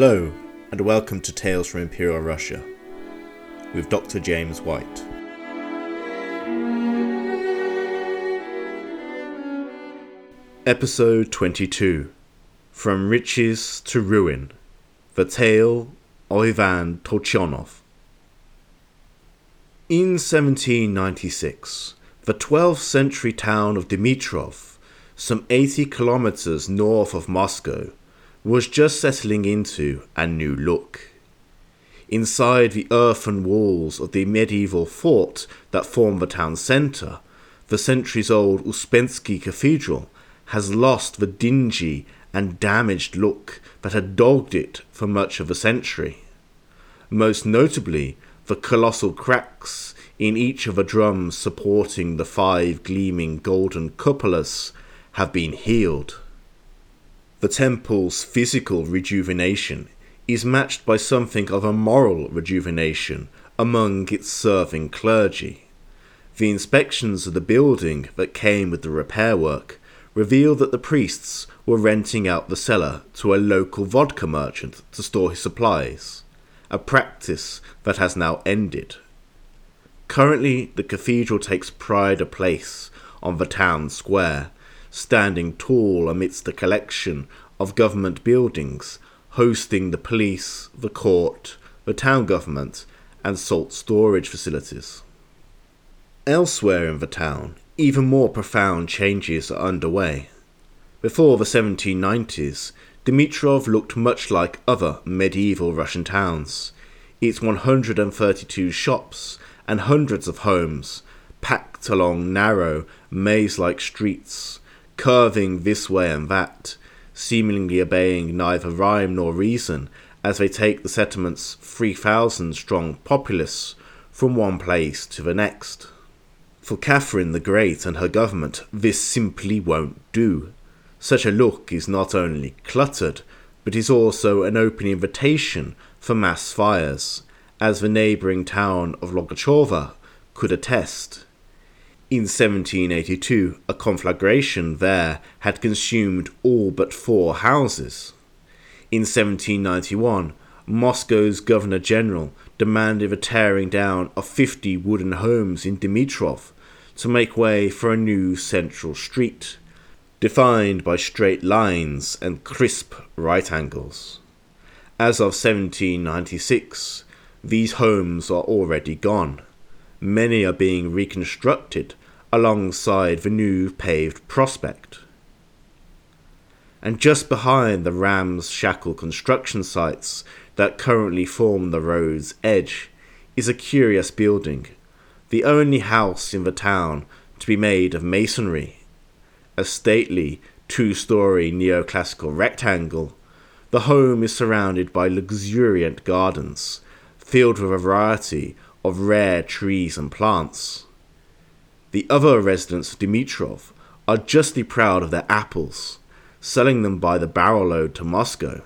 Hello, and welcome to Tales from Imperial Russia with Dr. James White. Episode 22 From Riches to Ruin The Tale of Ivan Tolchenov. In 1796, the 12th century town of Dmitrov, some 80 kilometers north of Moscow, was just settling into a new look. Inside the earthen walls of the medieval fort that formed the town centre, the centuries old Uspensky Cathedral has lost the dingy and damaged look that had dogged it for much of a century. Most notably, the colossal cracks in each of the drums supporting the five gleaming golden cupolas have been healed. The temple's physical rejuvenation is matched by something of a moral rejuvenation among its serving clergy. The inspections of the building that came with the repair work revealed that the priests were renting out the cellar to a local vodka merchant to store his supplies, a practice that has now ended. Currently, the cathedral takes pride of place on the town square standing tall amidst a collection of government buildings hosting the police, the court, the town government, and salt storage facilities. Elsewhere in the town, even more profound changes are underway. Before the 1790s, Dmitrov looked much like other medieval Russian towns. Its 132 shops and hundreds of homes, packed along narrow, maze like streets, curving this way and that, seemingly obeying neither rhyme nor reason, as they take the settlement's 3,000 strong populace from one place to the next. For Catherine the Great and her government, this simply won't do. Such a look is not only cluttered, but is also an open invitation for mass fires, as the neighbouring town of Logachova could attest. In 1782, a conflagration there had consumed all but four houses. In 1791, Moscow's Governor General demanded the tearing down of 50 wooden homes in Dmitrov to make way for a new central street, defined by straight lines and crisp right angles. As of 1796, these homes are already gone. Many are being reconstructed alongside the new paved prospect. And just behind the ramshackle construction sites that currently form the road's edge is a curious building, the only house in the town to be made of masonry. A stately two story neoclassical rectangle, the home is surrounded by luxuriant gardens, filled with a variety of rare trees and plants. The other residents of Dmitrov are justly proud of their apples, selling them by the barrel load to Moscow.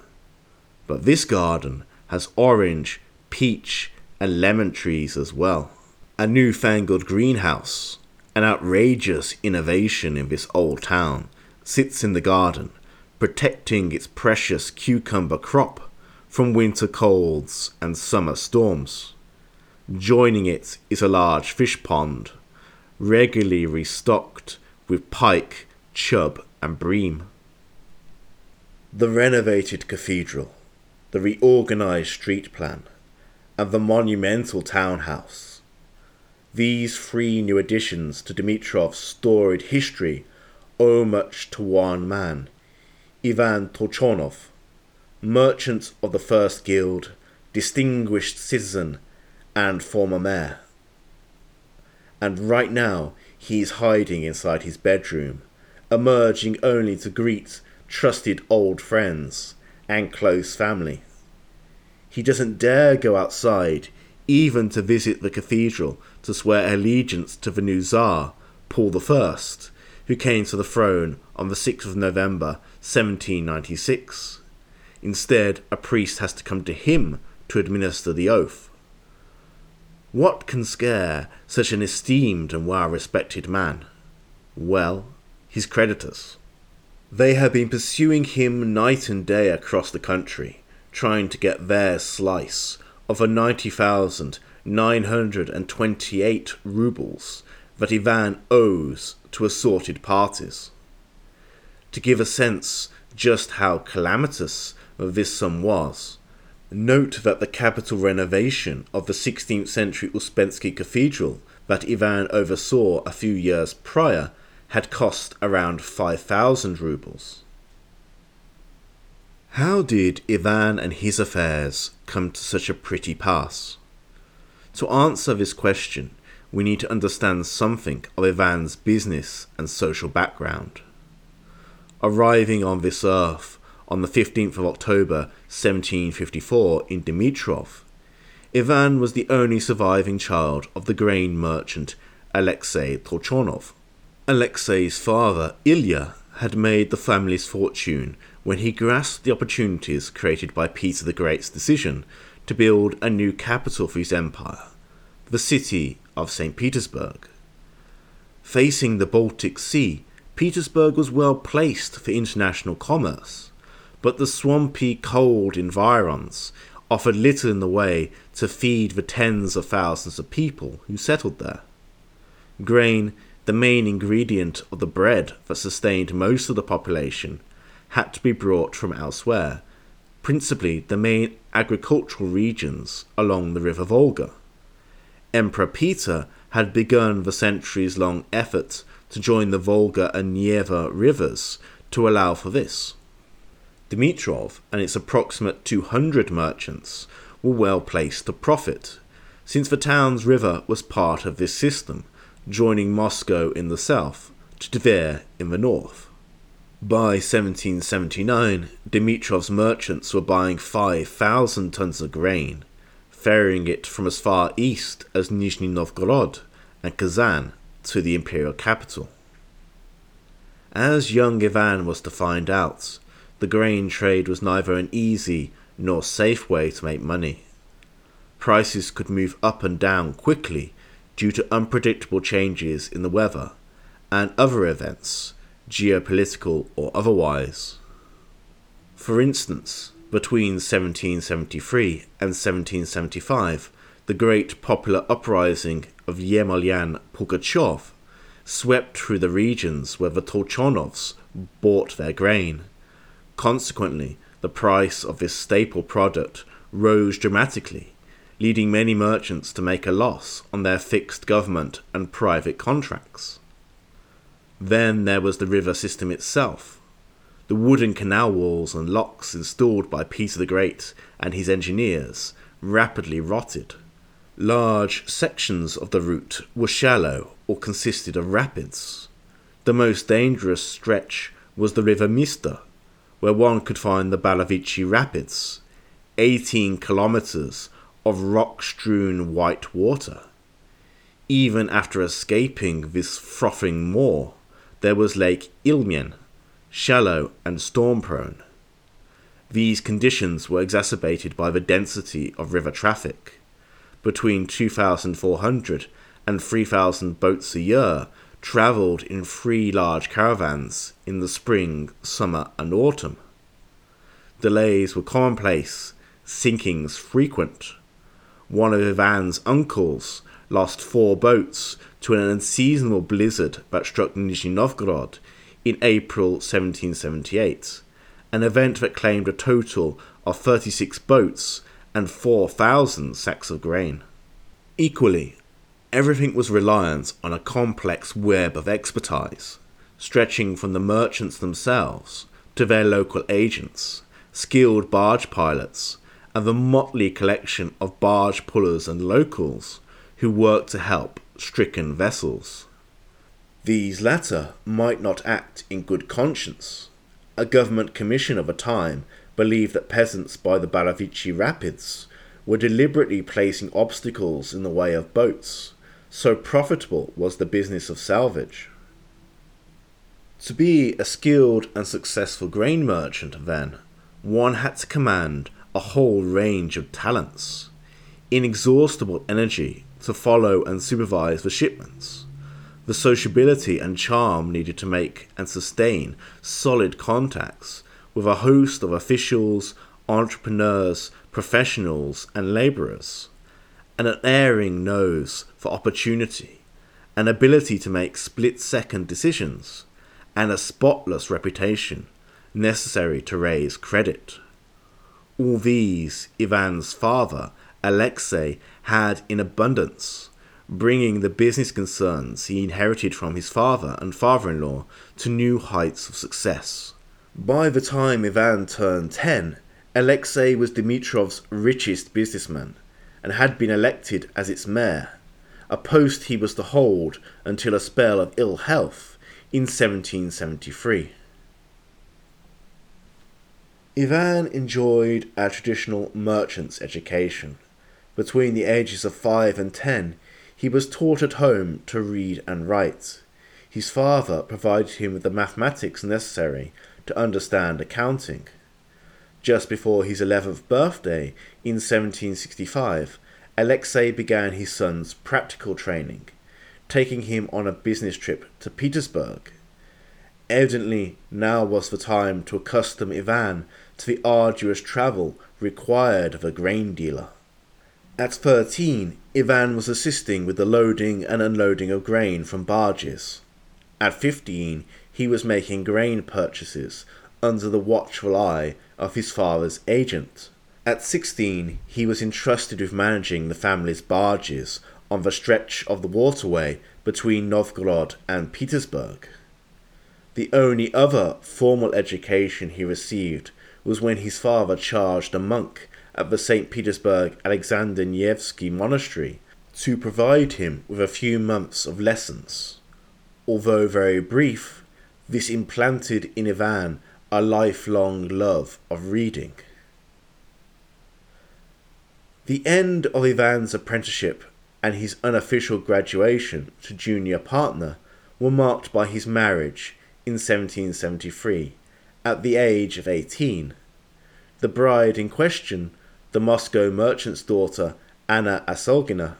But this garden has orange, peach, and lemon trees as well. A newfangled greenhouse, an outrageous innovation in this old town, sits in the garden, protecting its precious cucumber crop from winter colds and summer storms. Joining it is a large fish pond regularly restocked with pike, chub, and bream. The renovated cathedral, the reorganized street plan, and the monumental townhouse. These three new additions to Dmitrov's storied history owe much to one man, Ivan Tolchenov, merchant of the First Guild, distinguished citizen, and former mayor and right now he is hiding inside his bedroom, emerging only to greet trusted old friends and close family. He doesn't dare go outside, even to visit the cathedral to swear allegiance to the new Tsar, Paul I, who came to the throne on the 6th of November 1796. Instead, a priest has to come to him to administer the oath. What can scare such an esteemed and well respected man? Well, his creditors. They have been pursuing him night and day across the country, trying to get their slice of the 90,928 rubles that Ivan owes to assorted parties. To give a sense just how calamitous this sum was, note that the capital renovation of the 16th century Uspensky Cathedral that Ivan oversaw a few years prior had cost around 5,000 rubles. How did Ivan and his affairs come to such a pretty pass? To answer this question, we need to understand something of Ivan's business and social background. Arriving on this earth on the 15th of October 1754 in Dmitrov, Ivan was the only surviving child of the grain merchant Alexei Tolchenov. Alexei's father, Ilya, had made the family's fortune when he grasped the opportunities created by Peter the Great's decision to build a new capital for his empire, the city of St. Petersburg. Facing the Baltic Sea, Petersburg was well placed for international commerce, but the swampy, cold environs offered little in the way to feed the tens of thousands of people who settled there. Grain, the main ingredient of the bread that sustained most of the population, had to be brought from elsewhere, principally the main agricultural regions along the river Volga. Emperor Peter had begun the centuries long effort to join the Volga and Neva rivers to allow for this. Dmitrov and its approximate 200 merchants were well placed to profit, since the town's river was part of this system, joining Moscow in the south to Tver in the north. By 1779, Dmitrov's merchants were buying 5,000 tons of grain, ferrying it from as far east as Nizhny Novgorod and Kazan to the imperial capital. As young Ivan was to find out, the grain trade was neither an easy nor safe way to make money. Prices could move up and down quickly due to unpredictable changes in the weather and other events geopolitical or otherwise. For instance, between 1773 and 1775, the great popular uprising of Yemelyan Pugachev swept through the regions where the Tolchenovs bought their grain. Consequently, the price of this staple product rose dramatically, leading many merchants to make a loss on their fixed government and private contracts. Then there was the river system itself. The wooden canal walls and locks installed by Peter the Great and his engineers rapidly rotted. Large sections of the route were shallow or consisted of rapids. The most dangerous stretch was the river Msta, where one could find the Borovichi Rapids, 18 kilometers of rock strewn white water. Even after escaping this frothing moor, there was Lake Ilmen, shallow and storm prone. These conditions were exacerbated by the density of river traffic. Between 2,400 and 3,000 boats a year travelled in three large caravans in the spring, summer, and autumn. Delays were commonplace, sinkings frequent. One of Ivan's uncles lost four boats to an unseasonable blizzard that struck Nizhny Novgorod in April 1778, an event that claimed a total of 36 boats and 4,000 sacks of grain. Equally, everything was reliant on a complex web of expertise, stretching from the merchants themselves to their local agents, skilled barge pilots, and the motley collection of barge pullers and locals who worked to help stricken vessels. These latter might not act in good conscience. A government commission of a time believed that peasants by the Borovichi Rapids were deliberately placing obstacles in the way of boats, so profitable was the business of salvage. To be a skilled and successful grain merchant, then, one had to command a whole range of talents, inexhaustible energy to follow and supervise the shipments. The sociability and charm needed to make and sustain solid contacts with a host of officials, entrepreneurs, professionals, and labourers, and an erring nose for opportunity, an ability to make split second decisions, and a spotless reputation necessary to raise credit. All these Ivan's father, Alexei, had in abundance, bringing the business concerns he inherited from his father and father in law to new heights of success. By the time Ivan turned 10, Alexei was Dmitrov's richest businessman and had been elected as its mayor, a post he was to hold until a spell of ill health in 1773. Ivan enjoyed a traditional merchant's education. Between the ages of five and ten, he was taught at home to read and write. His father provided him with the mathematics necessary to understand accounting. Just before his 11th birthday in 1765, Alexei began his son's practical training, taking him on a business trip to Petersburg. Evidently, now was the time to accustom Ivan to the arduous travel required of a grain dealer. At 13, Ivan was assisting with the loading and unloading of grain from barges. At 15, he was making grain purchases under the watchful eye of his father's agent. At 16, he was entrusted with managing the family's barges on the stretch of the waterway between Novgorod and Petersburg. The only other formal education he received was when his father charged a monk at the St. Petersburg Alexander Nevsky Monastery to provide him with a few months of lessons. Although very brief, this implanted in Ivan a lifelong love of reading. The end of Ivan's apprenticeship and his unofficial graduation to junior partner were marked by his marriage in 1773 at the age of 18. The bride in question, the Moscow merchant's daughter Anna Asolgina,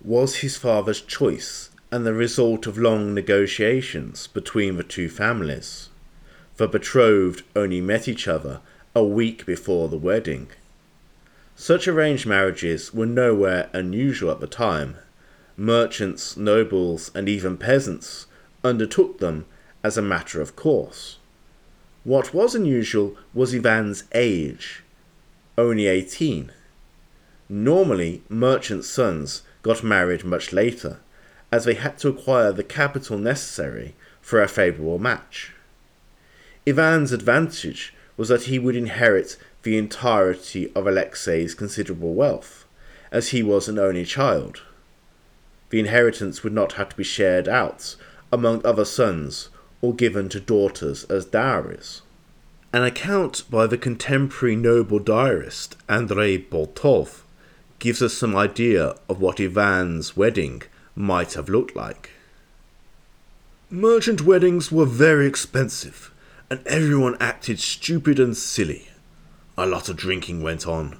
was his father's choice and the result of long negotiations between the two families. The betrothed only met each other a week before the wedding. Such arranged marriages were nowhere unusual at the time. Merchants, nobles, and even peasants undertook them as a matter of course. What was unusual was Ivan's age, only 18. Normally, merchant sons got married much later, as they had to acquire the capital necessary for a favourable match. Ivan's advantage was that he would inherit the entirety of Alexei's considerable wealth, as he was an only child. The inheritance would not have to be shared out among other sons or given to daughters as dowries. An account by the contemporary noble diarist Andrei Bolotov gives us some idea of what Ivan's wedding might have looked like. Merchant weddings were very expensive and everyone acted stupid and silly. A lot of drinking went on.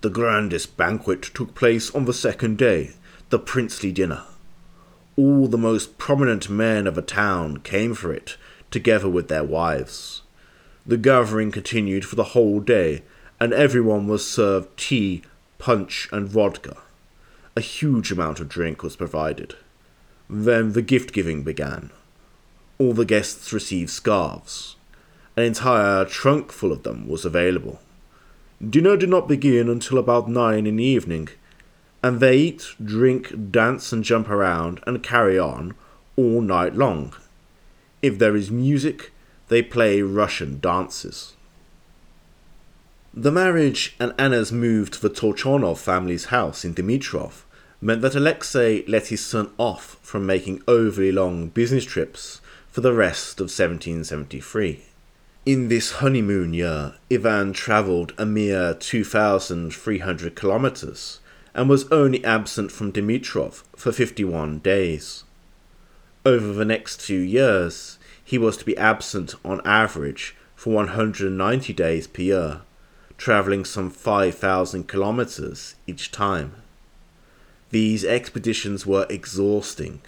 The grandest banquet took place on the second day, the princely dinner. All the most prominent men of a town came for it, together with their wives. The gathering continued for the whole day, and everyone was served tea, punch, and vodka. A huge amount of drink was provided. Then the gift giving began. All the guests received scarves. An entire trunk full of them was available. Dinner did not begin until about nine in the evening, and they eat, drink, dance, and jump around and carry on all night long. If there is music, they play Russian dances. The marriage and Anna's move to the Tolchenov family's house in Dmitrov meant that Alexei let his son off from making overly long business trips for the rest of 1773. In this honeymoon year, Ivan travelled a mere 2,300 kilometres and was only absent from Dmitrov for 51 days. Over the next few years, he was to be absent on average for 190 days per year, travelling some 5,000 kilometres each time. These expeditions were exhausting,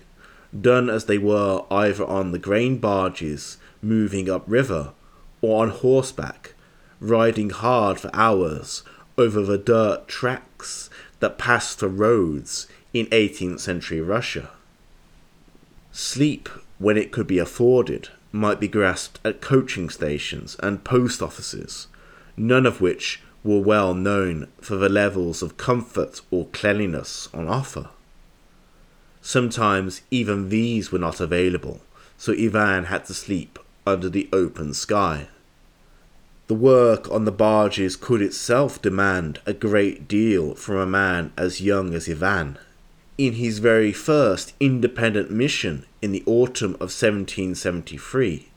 done as they were either on the grain barges moving upriver or on horseback, riding hard for hours over the dirt tracks that passed for roads in 18th century Russia. Sleep, when it could be afforded, might be grasped at coaching stations and post offices, none of which were well known for the levels of comfort or cleanliness on offer. Sometimes even these were not available, so Ivan had to sleep under the open sky. The work on the barges could itself demand a great deal from a man as young as Ivan. In his very first independent mission in the autumn of 1773,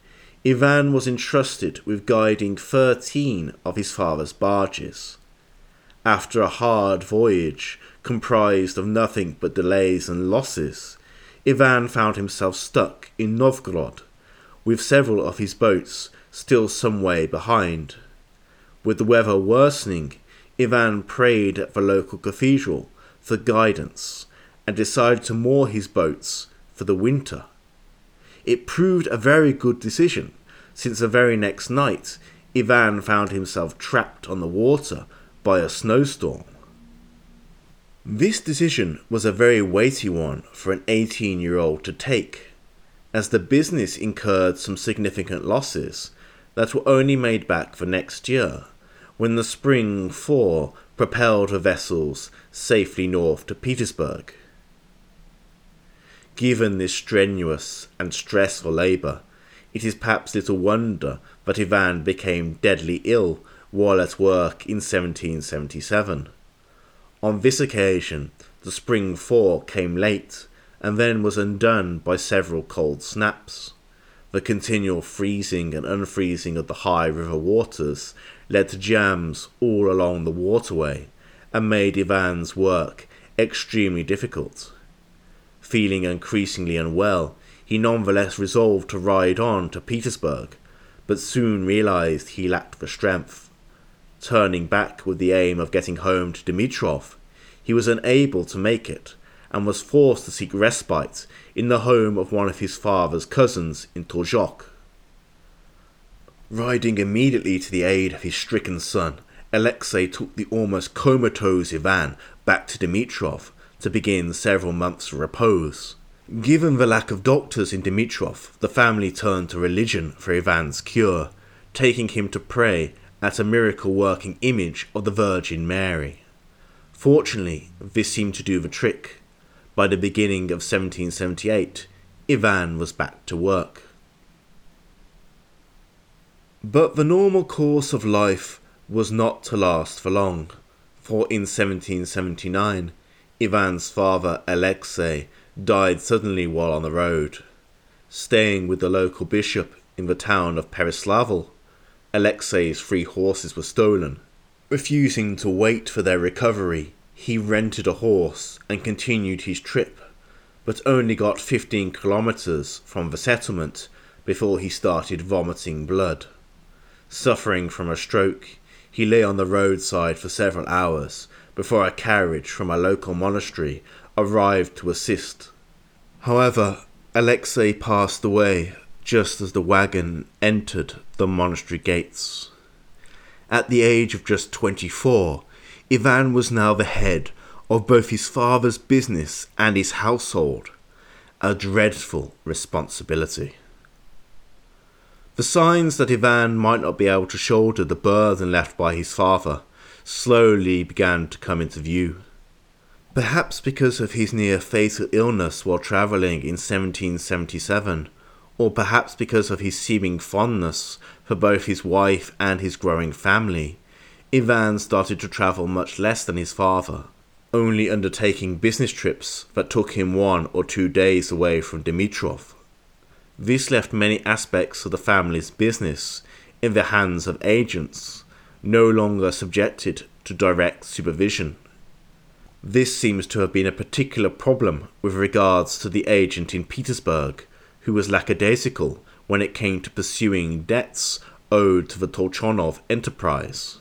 Ivan was entrusted with guiding thirteen of his father's barges. After a hard voyage comprised of nothing but delays and losses, Ivan found himself stuck in Novgorod, with several of his boats still some way behind. With the weather worsening, Ivan prayed at the local cathedral for guidance and decided to moor his boats for the winter. It proved a very good decision, since the very next night Ivan found himself trapped on the water by a snowstorm. This decision was a very weighty one for an 18 year old to take, as the business incurred some significant losses that were only made back for next year, when the spring thaw propelled her vessels safely north to Petersburg. Given this strenuous and stressful labour, it is perhaps little wonder that Ivan became deadly ill while at work in 1777. On this occasion, the spring thaw came late and then was undone by several cold snaps. The continual freezing and unfreezing of the high river waters led to jams all along the waterway and made Ivan's work extremely difficult. Feeling increasingly unwell, he nonetheless resolved to ride on to Petersburg, but soon realized he lacked the strength turning back with the aim of getting home to Dmitrov, he was unable to make it and was forced to seek respite in the home of one of his father's cousins in Torzhok. Riding immediately to the aid of his stricken son, Alexei took the almost comatose Ivan back to Dmitrov to begin several months of repose. Given the lack of doctors in Dmitrov, the family turned to religion for Ivan's cure, taking him to pray at a miracle working image of the Virgin Mary. Fortunately, this seemed to do the trick. By the beginning of 1778, Ivan was back to work. But the normal course of life was not to last for long, for in 1779, Ivan's father Alexei died suddenly while on the road. Staying with the local bishop in the town of Pereslavl, Alexei's three horses were stolen. Refusing to wait for their recovery, he rented a horse and continued his trip, but only got 15 kilometers from the settlement before he started vomiting blood. Suffering from a stroke, he lay on the roadside for several hours before a carriage from a local monastery arrived to assist. However, Alexei passed away just as the wagon entered the monastery gates. At the age of just 24, Ivan was now the head of both his father's business and his household, a dreadful responsibility. The signs that Ivan might not be able to shoulder the burden left by his father slowly began to come into view. Perhaps because of his near fatal illness while travelling in 1777, or perhaps because of his seeming fondness for both his wife and his growing family, Ivan started to travel much less than his father, only undertaking business trips that took him one or two days away from Dmitrov. This left many aspects of the family's business in the hands of agents, no longer subjected to direct supervision. This seems to have been a particular problem with regards to the agent in Petersburg, who was lackadaisical when it came to pursuing debts owed to the Tolchenov enterprise.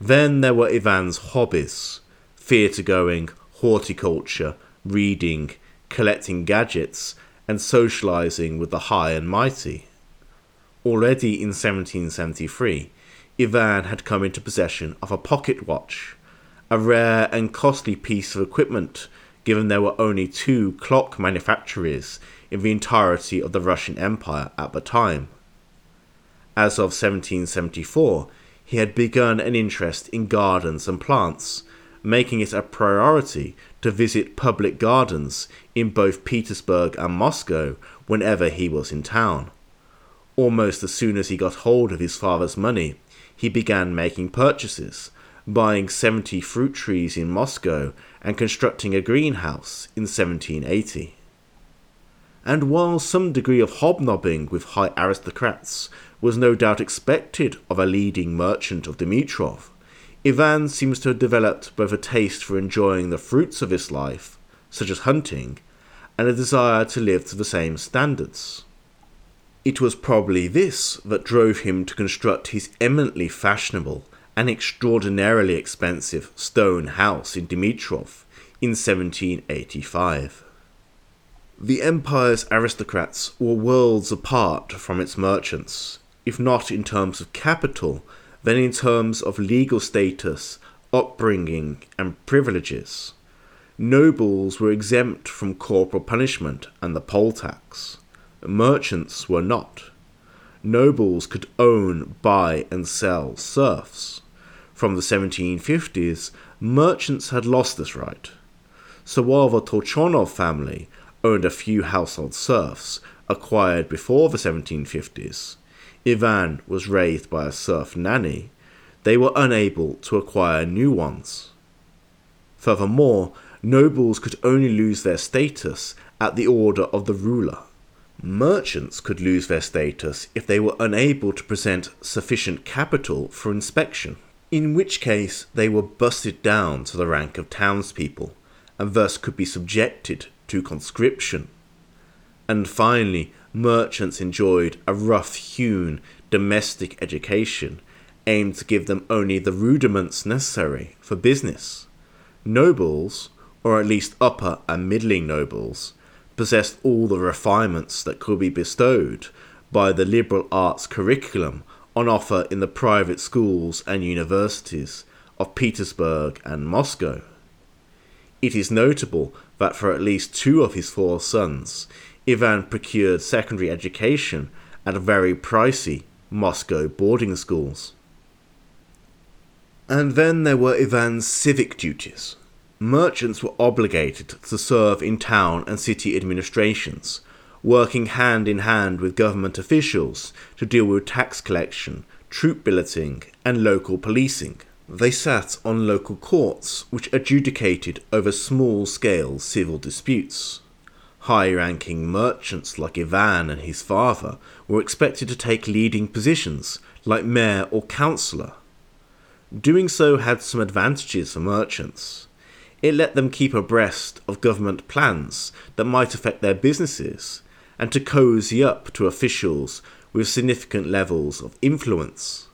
Then there were Ivan's hobbies theatre going, horticulture, reading, collecting gadgets, and socializing with the high and mighty. Already in 1773, Ivan had come into possession of a pocket watch, a rare and costly piece of equipment given there were only two clock manufacturers in the entirety of the Russian Empire at the time. As of 1774, he had begun an interest in gardens and plants, making it a priority to visit public gardens in both Petersburg and Moscow whenever he was in town. Almost as soon as he got hold of his father's money, he began making purchases, buying 70 fruit trees in Moscow and constructing a greenhouse in 1780. And while some degree of hobnobbing with high aristocrats was no doubt expected of a leading merchant of Dmitrov, Ivan seems to have developed both a taste for enjoying the fruits of his life, such as hunting, and a desire to live to the same standards. It was probably this that drove him to construct his eminently fashionable and extraordinarily expensive stone house in Dmitrov in 1785. The empire's aristocrats were worlds apart from its merchants, if not in terms of capital, then in terms of legal status, upbringing, and privileges. Nobles were exempt from corporal punishment and the poll tax. Merchants were not. Nobles could own, buy, and sell serfs. From the 1750s, merchants had lost this right. So while the Tolchenov family owned a few household serfs acquired before the 1750s, Ivan was raised by a serf nanny, they were unable to acquire new ones. Furthermore, nobles could only lose their status at the order of the ruler. Merchants could lose their status if they were unable to present sufficient capital for inspection, in which case they were busted down to the rank of townspeople and thus could be subjected to conscription. And finally, merchants enjoyed a rough hewn domestic education aimed to give them only the rudiments necessary for business. Nobles, or at least upper and middling nobles, possessed all the refinements that could be bestowed by the liberal arts curriculum on offer in the private schools and universities of Petersburg and Moscow. It is notable that for at least two of his four sons, Ivan procured secondary education at very pricey Moscow boarding schools. And then there were Ivan's civic duties. Merchants were obligated to serve in town and city administrations, working hand in hand with government officials to deal with tax collection, troop billeting, and local policing. They sat on local courts which adjudicated over small scale civil disputes. High ranking merchants like Ivan and his father were expected to take leading positions like mayor or councillor. Doing so had some advantages for merchants. It let them keep abreast of government plans that might affect their businesses and to cozy up to officials with significant levels of influence.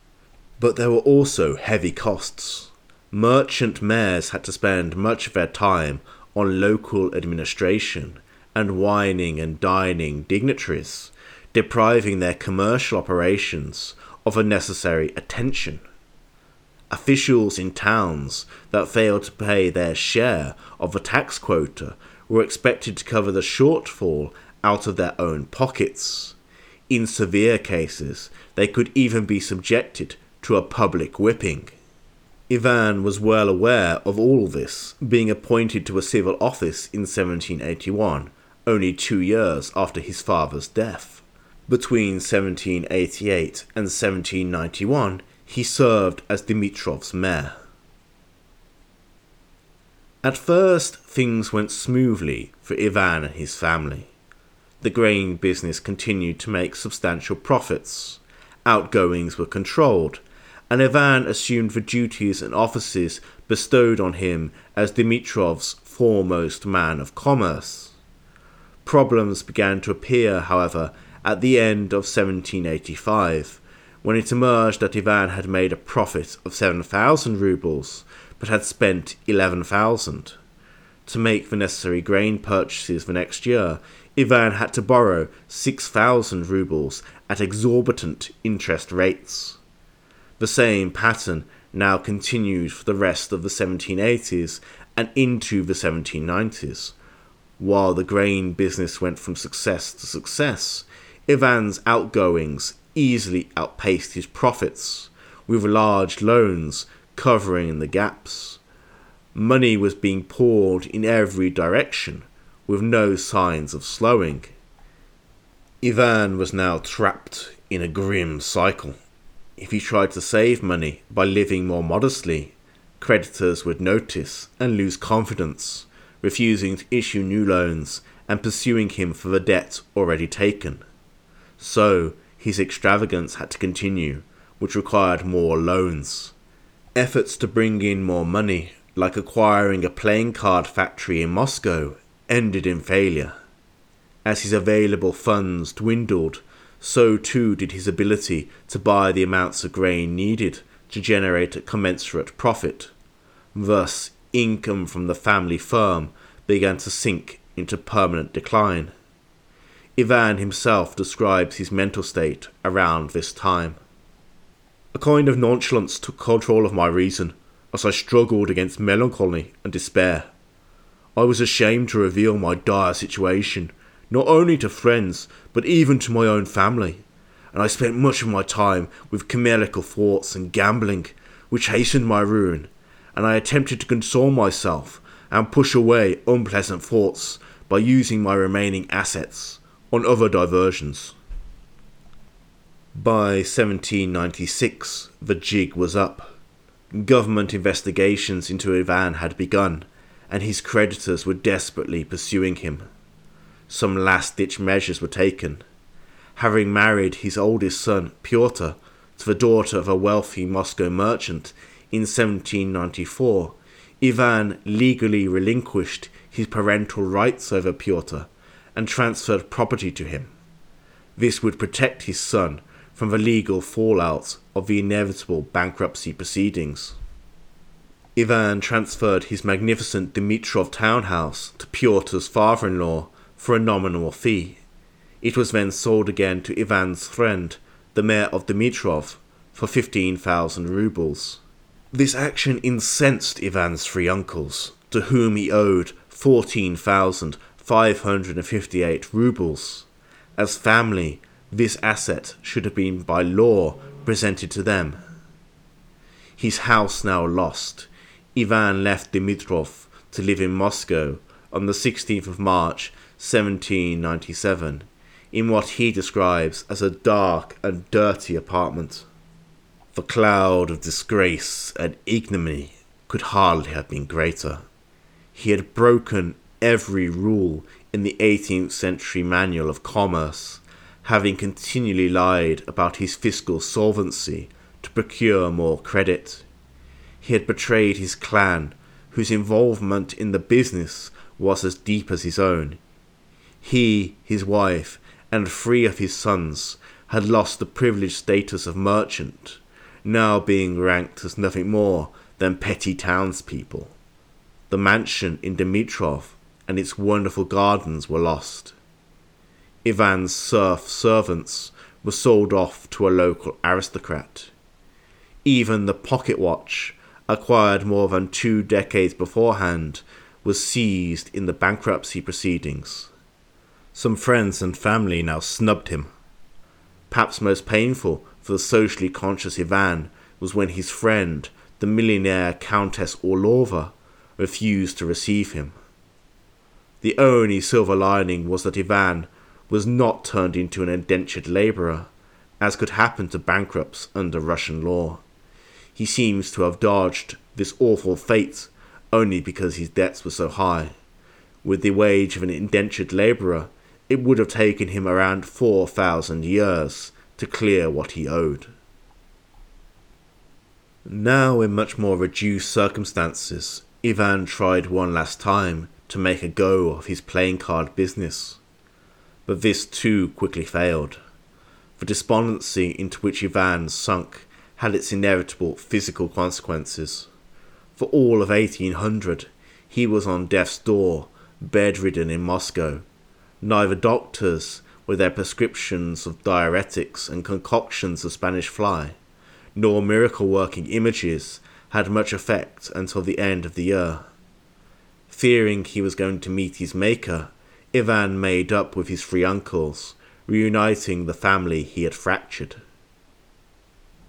But there were also heavy costs. Merchant mayors had to spend much of their time on local administration and wining and dining dignitaries, depriving their commercial operations of a necessary attention. Officials in towns that failed to pay their share of the tax quota were expected to cover the shortfall out of their own pockets. In severe cases, they could even be subjected to a public whipping. Ivan was well aware of all this, being appointed to a civil office in 1781 only two years after his father's death. Between 1788 and 1791, he served as Dmitrov's mayor. At first, things went smoothly for Ivan and his family. The grain business continued to make substantial profits, outgoings were controlled, and Ivan assumed the duties and offices bestowed on him as Dmitrov's foremost man of commerce. Problems began to appear, however, at the end of 1785, when it emerged that Ivan had made a profit of 7,000 roubles, but had spent 11,000. To make the necessary grain purchases the next year, Ivan had to borrow 6,000 rubles at exorbitant interest rates. The same pattern now continued for the rest of the 1780s and into the 1790s. While the grain business went from success to success, Ivan's outgoings easily outpaced his profits, with large loans covering the gaps. Money was being poured in every direction, with no signs of slowing. Ivan was now trapped in a grim cycle. If he tried to save money by living more modestly, creditors would notice and lose confidence, refusing to issue new loans and pursuing him for the debts already taken. So, his extravagance had to continue, which required more loans. Efforts to bring in more money, like acquiring a playing card factory in Moscow, ended in failure. As his available funds dwindled, so too did his ability to buy the amounts of grain needed to generate a commensurate profit. Thus, income from the family firm began to sink into permanent decline. Ivan himself describes his mental state around this time. A kind of nonchalance took control of my reason as I struggled against melancholy and despair. I was ashamed to reveal my dire situation, not only to friends, but even to my own family, and I spent much of my time with chimerical thoughts and gambling, which hastened my ruin, and I attempted to console myself and push away unpleasant thoughts by using my remaining assets on other diversions. By 1796, the jig was up. Government investigations into Ivan had begun, and his creditors were desperately pursuing him. Some last ditch measures were taken. Having married his oldest son, Pyotr, to the daughter of a wealthy Moscow merchant in 1794, Ivan legally relinquished his parental rights over Pyotr and transferred property to him. This would protect his son from the legal fallout of the inevitable bankruptcy proceedings. Ivan transferred his magnificent Dmitrov townhouse to Pyotr's father in law for a nominal fee. It was then sold again to Ivan's friend, the mayor of Dmitrov, for 15,000 rubles. This action incensed Ivan's three uncles, to whom he owed 14,558 rubles. As family, this asset should have been by law presented to them. His house now lost, Ivan left Dmitrov to live in Moscow on the 16th of March 1797 in what he describes as a dark and dirty apartment. The cloud of disgrace and ignominy could hardly have been greater. He had broken every rule in the 18th century manual of commerce, having continually lied about his fiscal solvency to procure more credit. He had betrayed his clan, whose involvement in the business was as deep as his own. He, his wife, and three of his sons had lost the privileged status of merchant, now being ranked as nothing more than petty townspeople. The mansion in Dmitrov and its wonderful gardens were lost. Ivan's serf servants were sold off to a local aristocrat. Even the pocket watch acquired more than two decades beforehand, was seized in the bankruptcy proceedings. Some friends and family now snubbed him. Perhaps most painful for the socially conscious Ivan was when his friend, the millionaire Countess Orlova, refused to receive him. The only silver lining was that Ivan was not turned into an indentured labourer, as could happen to bankrupts under Russian law. He seems to have dodged this awful fate only because his debts were so high. With the wage of an indentured labourer, it would have taken him around four thousand years to clear what he owed. Now, in much more reduced circumstances, Ivan tried one last time to make a go of his playing card business. But this too quickly failed. The despondency into which Ivan sunk had its inevitable physical consequences. For all of 1800, he was on death's door, bedridden in Moscow, Neither doctors, with their prescriptions of diuretics and concoctions of Spanish fly, nor miracle working images had much effect until the end of the year. Fearing he was going to meet his maker, Ivan made up with his three uncles, reuniting the family he had fractured.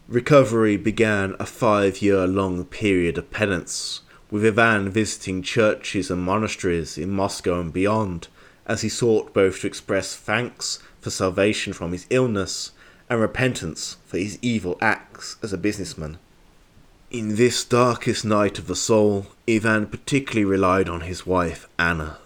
Recovery began a five year long period of penance, with Ivan visiting churches and monasteries in Moscow and beyond, as he sought both to express thanks for salvation from his illness and repentance for his evil acts as a businessman. In this darkest night of the soul, Ivan particularly relied on his wife, Anna.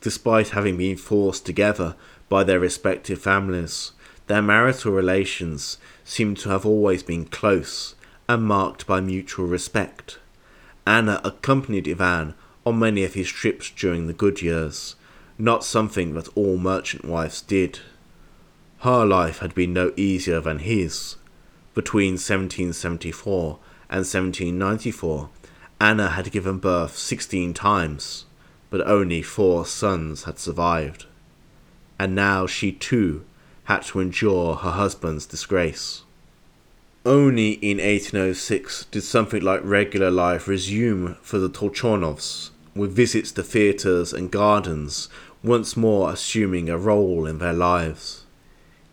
Despite having been forced together by their respective families, their marital relations seem to have always been close and marked by mutual respect. Anna accompanied Ivan on many of his trips during the good years, not something that all merchant wives did. Her life had been no easier than his. Between 1774 and 1794, Anna had given birth 16 times, but only four sons had survived. And now she too had to endure her husband's disgrace. Only in 1806 did something like regular life resume for the Tolchenovs, with visits to theatres and gardens once more assuming a role in their lives.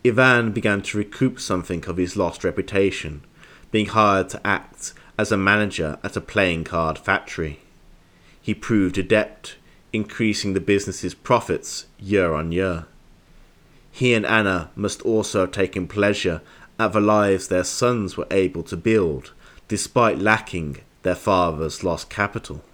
Ivan began to recoup something of his lost reputation, being hired to act as a manager at a playing card factory. He proved adept, increasing the business's profits year on year. He and Anna must also have taken pleasure at the lives their sons were able to build, despite lacking their father's lost capital.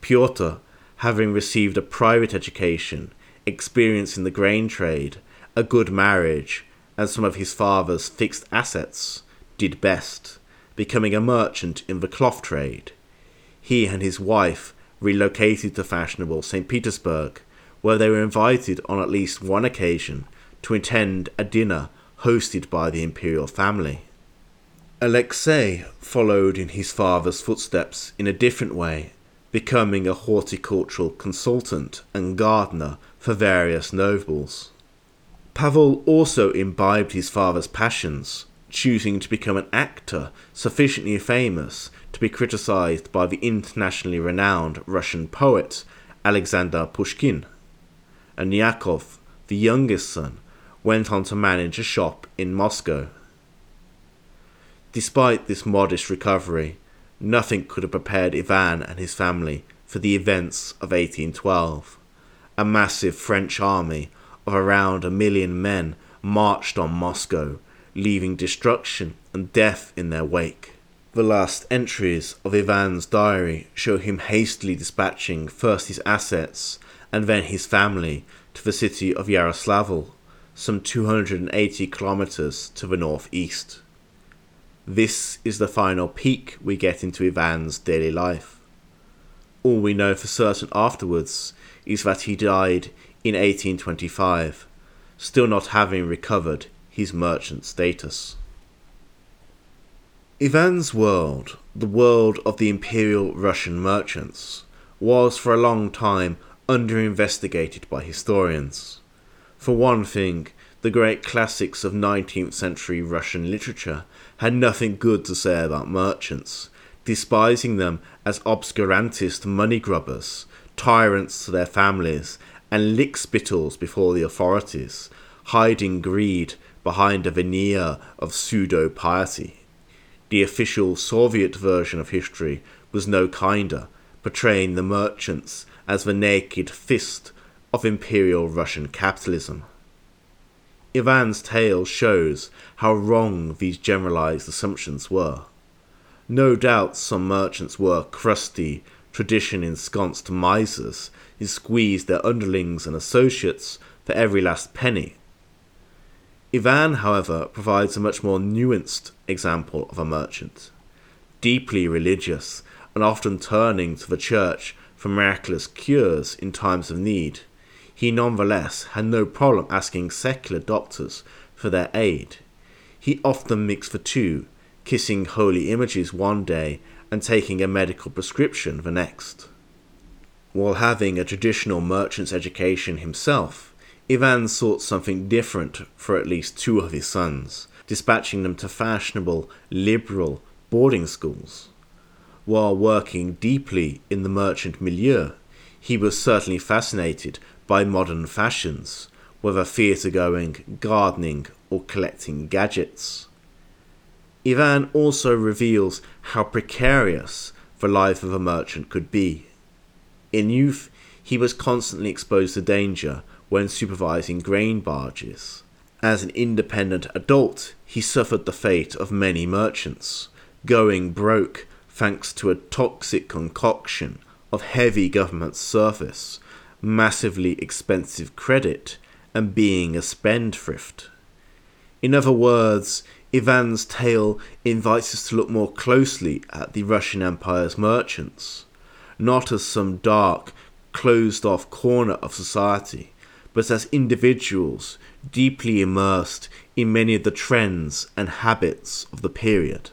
Pyotr, having received a private education, experience in the grain trade, a good marriage, and some of his father's fixed assets, did best, becoming a merchant in the cloth trade. He and his wife relocated to fashionable St. Petersburg, where they were invited on at least one occasion to attend a dinner hosted by the imperial family. Alexei followed in his father's footsteps in a different way, becoming a horticultural consultant and gardener for various nobles. Pavel also imbibed his father's passions, choosing to become an actor sufficiently famous to be criticized by the internationally renowned Russian poet Alexander Pushkin. And Yakov, the youngest son, went on to manage a shop in Moscow. Despite this modest recovery, nothing could have prepared Ivan and his family for the events of 1812. A massive French army of around a million men marched on Moscow, leaving destruction and death in their wake. The last entries of Ivan's diary show him hastily dispatching first his assets and then his family to the city of Yaroslavl, some 280 kilometers to the northeast. This is the final peek we get into Ivan's daily life. All we know for certain afterwards is that he died in 1825, still not having recovered his merchant status. Ivan's world, the world of the Imperial Russian merchants, was for a long time under investigated by historians. For one thing, the great classics of 19th century Russian literature had nothing good to say about merchants, despising them as obscurantist money grubbers, tyrants to their families, and lickspittles before the authorities, hiding greed behind a veneer of pseudo piety. The official Soviet version of history was no kinder, portraying the merchants as the naked fist of imperial Russian capitalism. Ivan's tale shows how wrong these generalized assumptions were. No doubt some merchants were crusty, tradition ensconced misers who squeezed their underlings and associates for every last penny. Ivan, however, provides a much more nuanced example of a merchant. Deeply religious and often turning to the church for miraculous cures in times of need, he nonetheless had no problem asking secular doctors for their aid. He often mixed the two, kissing holy images one day and taking a medical prescription the next. While having a traditional merchant's education himself, Ivan sought something different for at least two of his sons, dispatching them to fashionable, liberal boarding schools. While working deeply in the merchant milieu, he was certainly fascinated by modern fashions, whether theatre going, gardening, or collecting gadgets. Ivan also reveals how precarious the life of a merchant could be. In youth, he was constantly exposed to danger when supervising grain barges. As an independent adult, he suffered the fate of many merchants, going broke thanks to a toxic concoction of heavy government service, massively expensive credit, and being a spendthrift. In other words, Ivan's tale invites us to look more closely at the Russian Empire's merchants, not as some dark, closed off corner of society, but as individuals deeply immersed in many of the trends and habits of the period.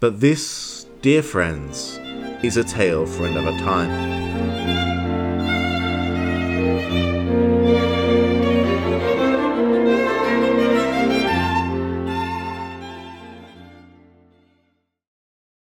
But this, dear friends, is a tale for another time.